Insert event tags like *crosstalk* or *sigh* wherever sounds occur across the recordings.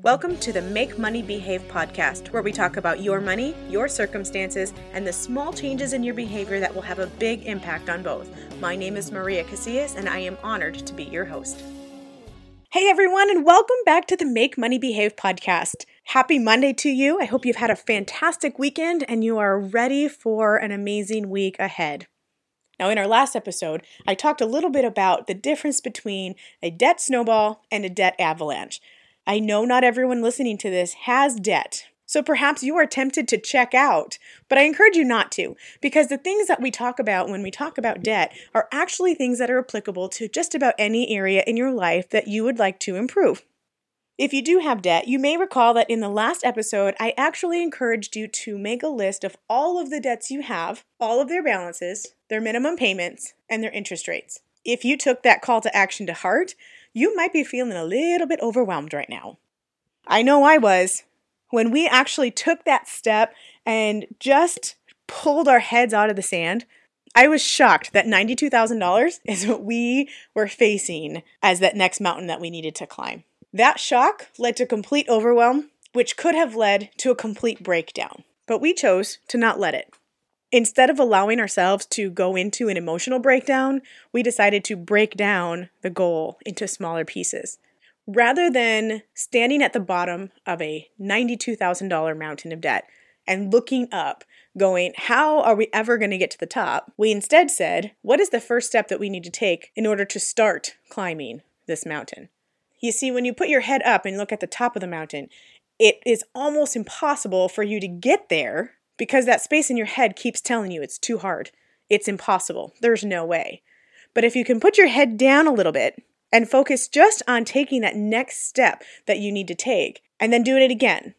Welcome to the Make Money Behave podcast, where we talk about your money, your circumstances, and the small changes in your behavior that will have a big impact on both. My name is Maria Casillas, and I am honored to be your host. Hey everyone, and welcome back to the Make Money Behave podcast. Happy Monday to you. I hope you've had a fantastic weekend and you are ready for an amazing week ahead. Now, in our last episode, I talked a little bit about the difference between a debt snowball and a debt avalanche. I know not everyone listening to this has debt, so perhaps you are tempted to check out, but I encourage you not to, because the things that we talk about when we talk about debt are actually things that are applicable to just about any area in your life that you would like to improve. If you do have debt, you may recall that in the last episode, I actually encouraged you to make a list of all of the debts you have, all of their balances, their minimum payments, and their interest rates. If you took that call to action to heart, you might be feeling a little bit overwhelmed right now. I know I was. When we actually took that step and just pulled our heads out of the sand, I was shocked that $92,000 *laughs* is what we were facing as that next mountain that we needed to climb. That shock led to complete overwhelm, which could have led to a complete breakdown. But we chose to not let it. Instead of allowing ourselves to go into an emotional breakdown, we decided to break down the goal into smaller pieces. Rather than standing at the bottom of a $92,000 mountain of debt and looking up, going, How are we ever going to get to the top? We instead said, What is the first step that we need to take in order to start climbing this mountain? You see, when you put your head up and look at the top of the mountain, it is almost impossible for you to get there because that space in your head keeps telling you it's too hard. It's impossible. There's no way. But if you can put your head down a little bit and focus just on taking that next step that you need to take, and then doing it again,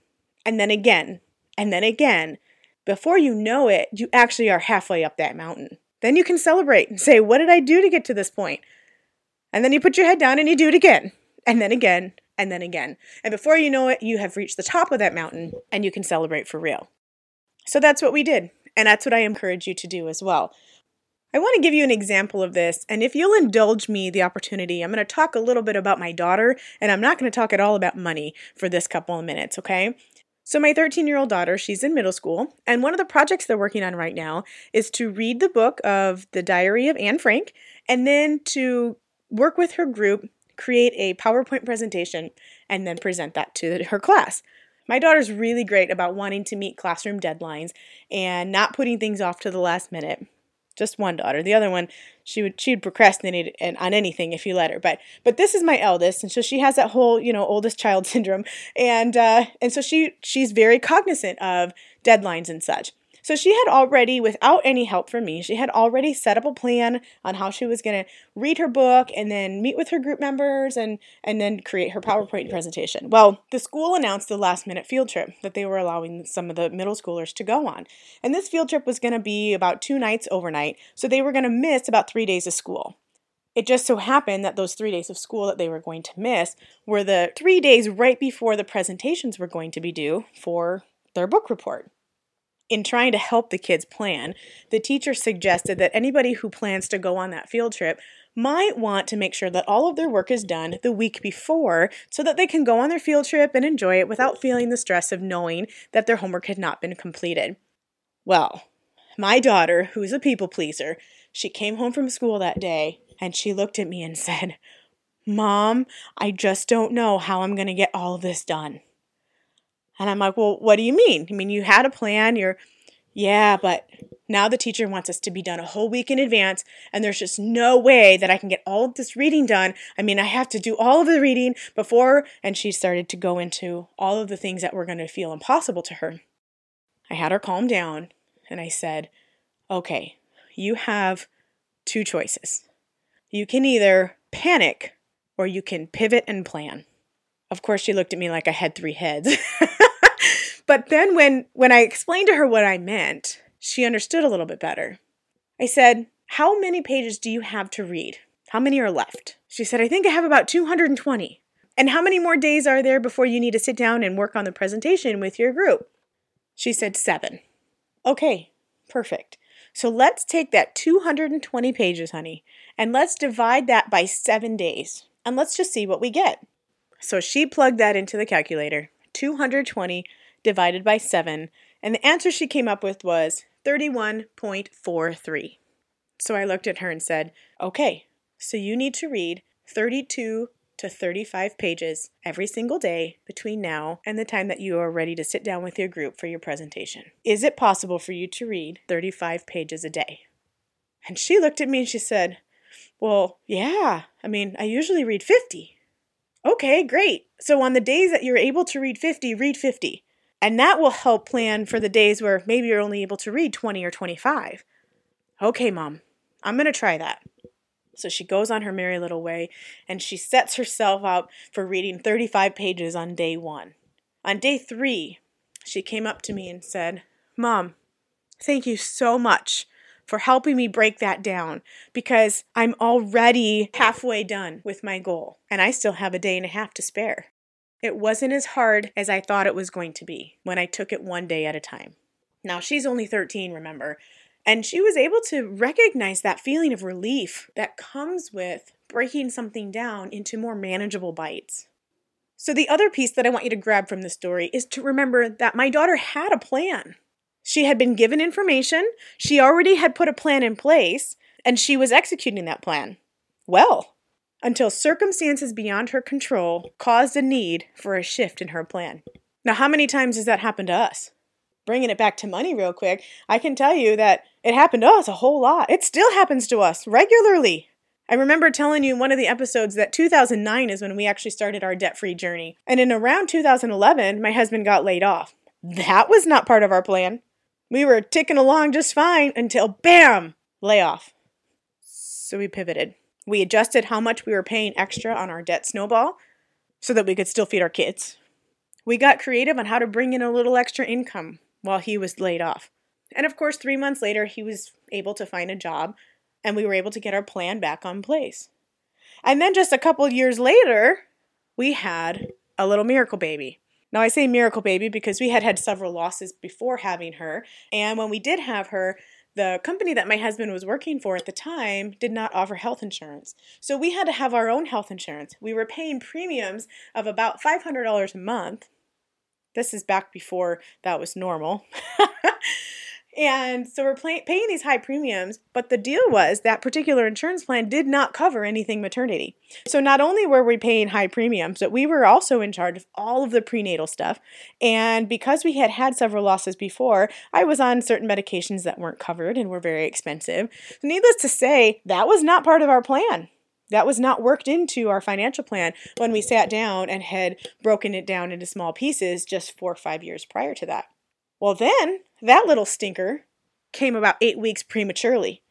and then again, and then again, before you know it, you actually are halfway up that mountain. Then you can celebrate and say, What did I do to get to this point? And then you put your head down and you do it again, and then again, and then again. And before you know it, you have reached the top of that mountain and you can celebrate for real. So that's what we did, and that's what I encourage you to do as well. I want to give you an example of this, and if you'll indulge me the opportunity, I'm going to talk a little bit about my daughter, and I'm not going to talk at all about money for this couple of minutes, okay? So, my 13 year old daughter, she's in middle school, and one of the projects they're working on right now is to read the book of The Diary of Anne Frank and then to work with her group, create a PowerPoint presentation, and then present that to her class. My daughter's really great about wanting to meet classroom deadlines and not putting things off to the last minute. Just one daughter. The other one, she would she'd procrastinate on anything if you let her. But but this is my eldest, and so she has that whole you know oldest child *laughs* syndrome, and uh, and so she she's very cognizant of deadlines and such. So she had already, without any help from me, she had already set up a plan on how she was going to read her book and then meet with her group members and, and then create her PowerPoint presentation. Well, the school announced the last minute field trip that they were allowing some of the middle schoolers to go on. And this field trip was going to be about two nights overnight, so they were going to miss about three days of school. It just so happened that those three days of school that they were going to miss were the three days right before the presentations were going to be due for their book report. In trying to help the kids plan, the teacher suggested that anybody who plans to go on that field trip might want to make sure that all of their work is done the week before so that they can go on their field trip and enjoy it without feeling the stress of knowing that their homework had not been completed. Well, my daughter, who's a people pleaser, she came home from school that day and she looked at me and *laughs* said, Mom, I just don't know how I'm going to get all of this done. And I'm like, well, what do you mean? I mean, you had a plan, you're, yeah, but now the teacher wants us to be done a whole week in advance, and there's just no way that I can get all of this reading done. I mean, I have to do all of the reading before, and she started to go into all of the things that were going to feel impossible to her. I had her calm down, and I said, okay, you have two choices. You can either panic or you can pivot and plan. Of course, she looked at me like I had three heads. *laughs* but then when when I explained to her what I meant, she understood a little bit better. I said, "How many pages do you have to read? How many are left?" She said, "I think I have about 220." And how many more days are there before you need to sit down and work on the presentation with your group? She said 7. Okay, perfect. So let's take that 220 pages, honey, and let's divide that by 7 days. And let's just see what we get. So she plugged that into the calculator 220 divided by 7, and the answer she came up with was 31.43. So I looked at her and said, Okay, so you need to read 32 to 35 pages every single day between now and the time that you are ready to sit down with your group for your presentation. Is it possible for you to read 35 pages a day? And she looked at me and she said, Well, yeah. I mean, I usually read 50. Okay, great. So on the days that you're able to read 50, read 50. And that will help plan for the days where maybe you're only able to read 20 or 25. Okay, mom, I'm going to try that. So she goes on her merry little way and she sets herself up for reading 35 pages on day one. On day three, she came up to me and said, Mom, thank you so much for helping me break that down because I'm already halfway done with my goal and I still have a day and a half to spare. It wasn't as hard as I thought it was going to be when I took it one day at a time. Now, she's only 13, remember, and she was able to recognize that feeling of relief that comes with breaking something down into more manageable bites. So, the other piece that I want you to grab from the story is to remember that my daughter had a plan. She had been given information, she already had put a plan in place, and she was executing that plan. Well, until circumstances beyond her control caused a need for a shift in her plan. Now, how many times has that happened to us? bringing it back to money real quick, I can tell you that it happened to us a whole lot. It still happens to us regularly. I remember telling you in one of the episodes that 2009 is when we actually started our debt free journey. And in around 2011, my husband got laid off. That was not part of our plan. We were ticking along just fine until bam, layoff. So we pivoted. We adjusted how much we were paying extra on our debt snowball so that we could still feed our kids. We got creative on how to bring in a little extra income while he was laid off. And of course, three months later, he was able to find a job and we were able to get our plan back on place. And then just a couple years later, we had a little miracle baby. Now, I say miracle baby because we had had several losses before having her. And when we did have her, the company that my husband was working for at the time did not offer health insurance. So we had to have our own health insurance. We were paying premiums of about $500 a month this is back before that was normal. *laughs* and so we're pay- paying these high premiums, but the deal was that particular insurance plan did not cover anything maternity. So not only were we paying high premiums, but we were also in charge of all of the prenatal stuff. And because we had had several losses before, I was on certain medications that weren't covered and were very expensive. So needless to say, that was not part of our plan. That was not worked into our financial plan when we sat down and had broken it down into small pieces just four or five years prior to that. Well, then that little stinker came about eight weeks prematurely.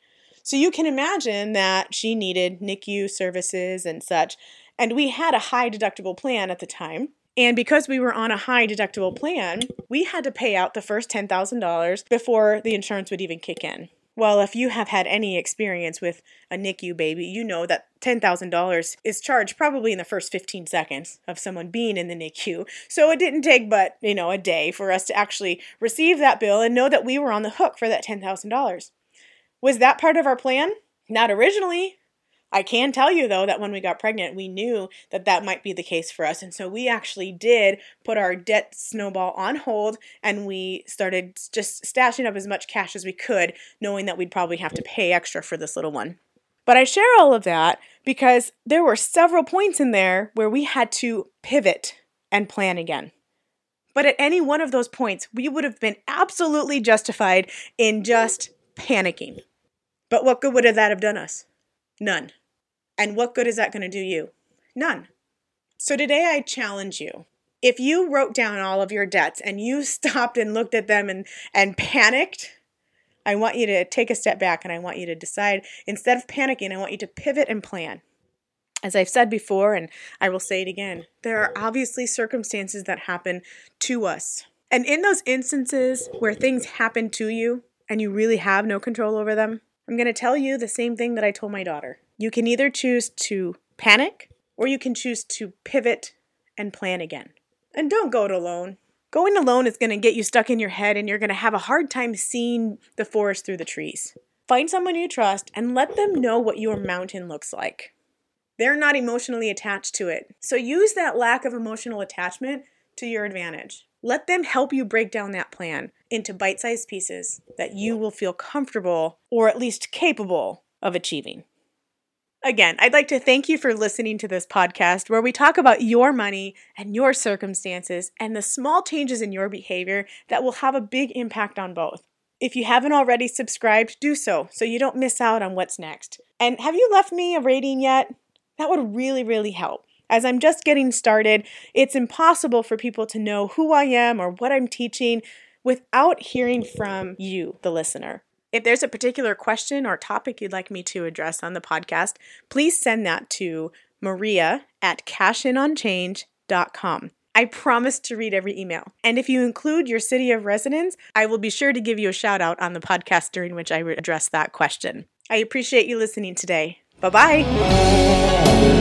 So you can imagine that she needed NICU services and such. And we had a high deductible plan at the time. And because we were on a high deductible plan, we had to pay out the first $10,000 before the insurance would even kick in. Well, if you have had any experience with a NICU baby, you know that $10,000 is charged probably in the first 15 seconds of someone being in the NICU. So it didn't take but, you know, a day for us to actually receive that bill and know that we were on the hook for that $10,000. Was that part of our plan? Not originally. I can tell you though that when we got pregnant, we knew that that might be the case for us. And so we actually did put our debt snowball on hold and we started just stashing up as much cash as we could, knowing that we'd probably have to pay extra for this little one. But I share all of that because there were several points in there where we had to pivot and plan again. But at any one of those points, we would have been absolutely justified in just panicking. But what good would that have done us? None. And what good is that going to do you? None. So today I challenge you. If you wrote down all of your debts and you *laughs* stopped and looked at them and, and panicked, I want you to take a step back and I want you to decide instead of panicking, I want you to pivot and plan. As I've said before, and I will say it again, there are obviously circumstances that happen to us. And in those instances where things happen to you and you really have no control over them, I'm going to tell you the same thing that I told my daughter. You can either choose to panic or you can choose to pivot and plan again. And don't go it alone. Going alone is going to get you stuck in your head and you're going to have a hard time seeing the forest through the trees. Find someone you trust and let them know what your mountain looks like. They're not emotionally attached to it. So use that lack of emotional attachment to your advantage. Let them help you break down that plan into bite sized pieces that you will feel comfortable or at least capable of achieving. Again, I'd like to thank you for listening to this podcast where we talk about your money and your circumstances and the small changes in your behavior that will have a big impact on both. If you haven't already subscribed, do so so you don't miss out on what's next. And have you left me a rating yet? That would really, really help. As I'm just getting started, it's impossible for people to know who I am or what I'm teaching without hearing from you, the listener. If there's a particular question or topic you'd like me to address on the podcast, please send that to maria at cashinonchange.com. I promise to read every email. And if you include your city of residence, I will be sure to give you a shout out on the podcast during which I address that question. I appreciate you listening today. Bye bye.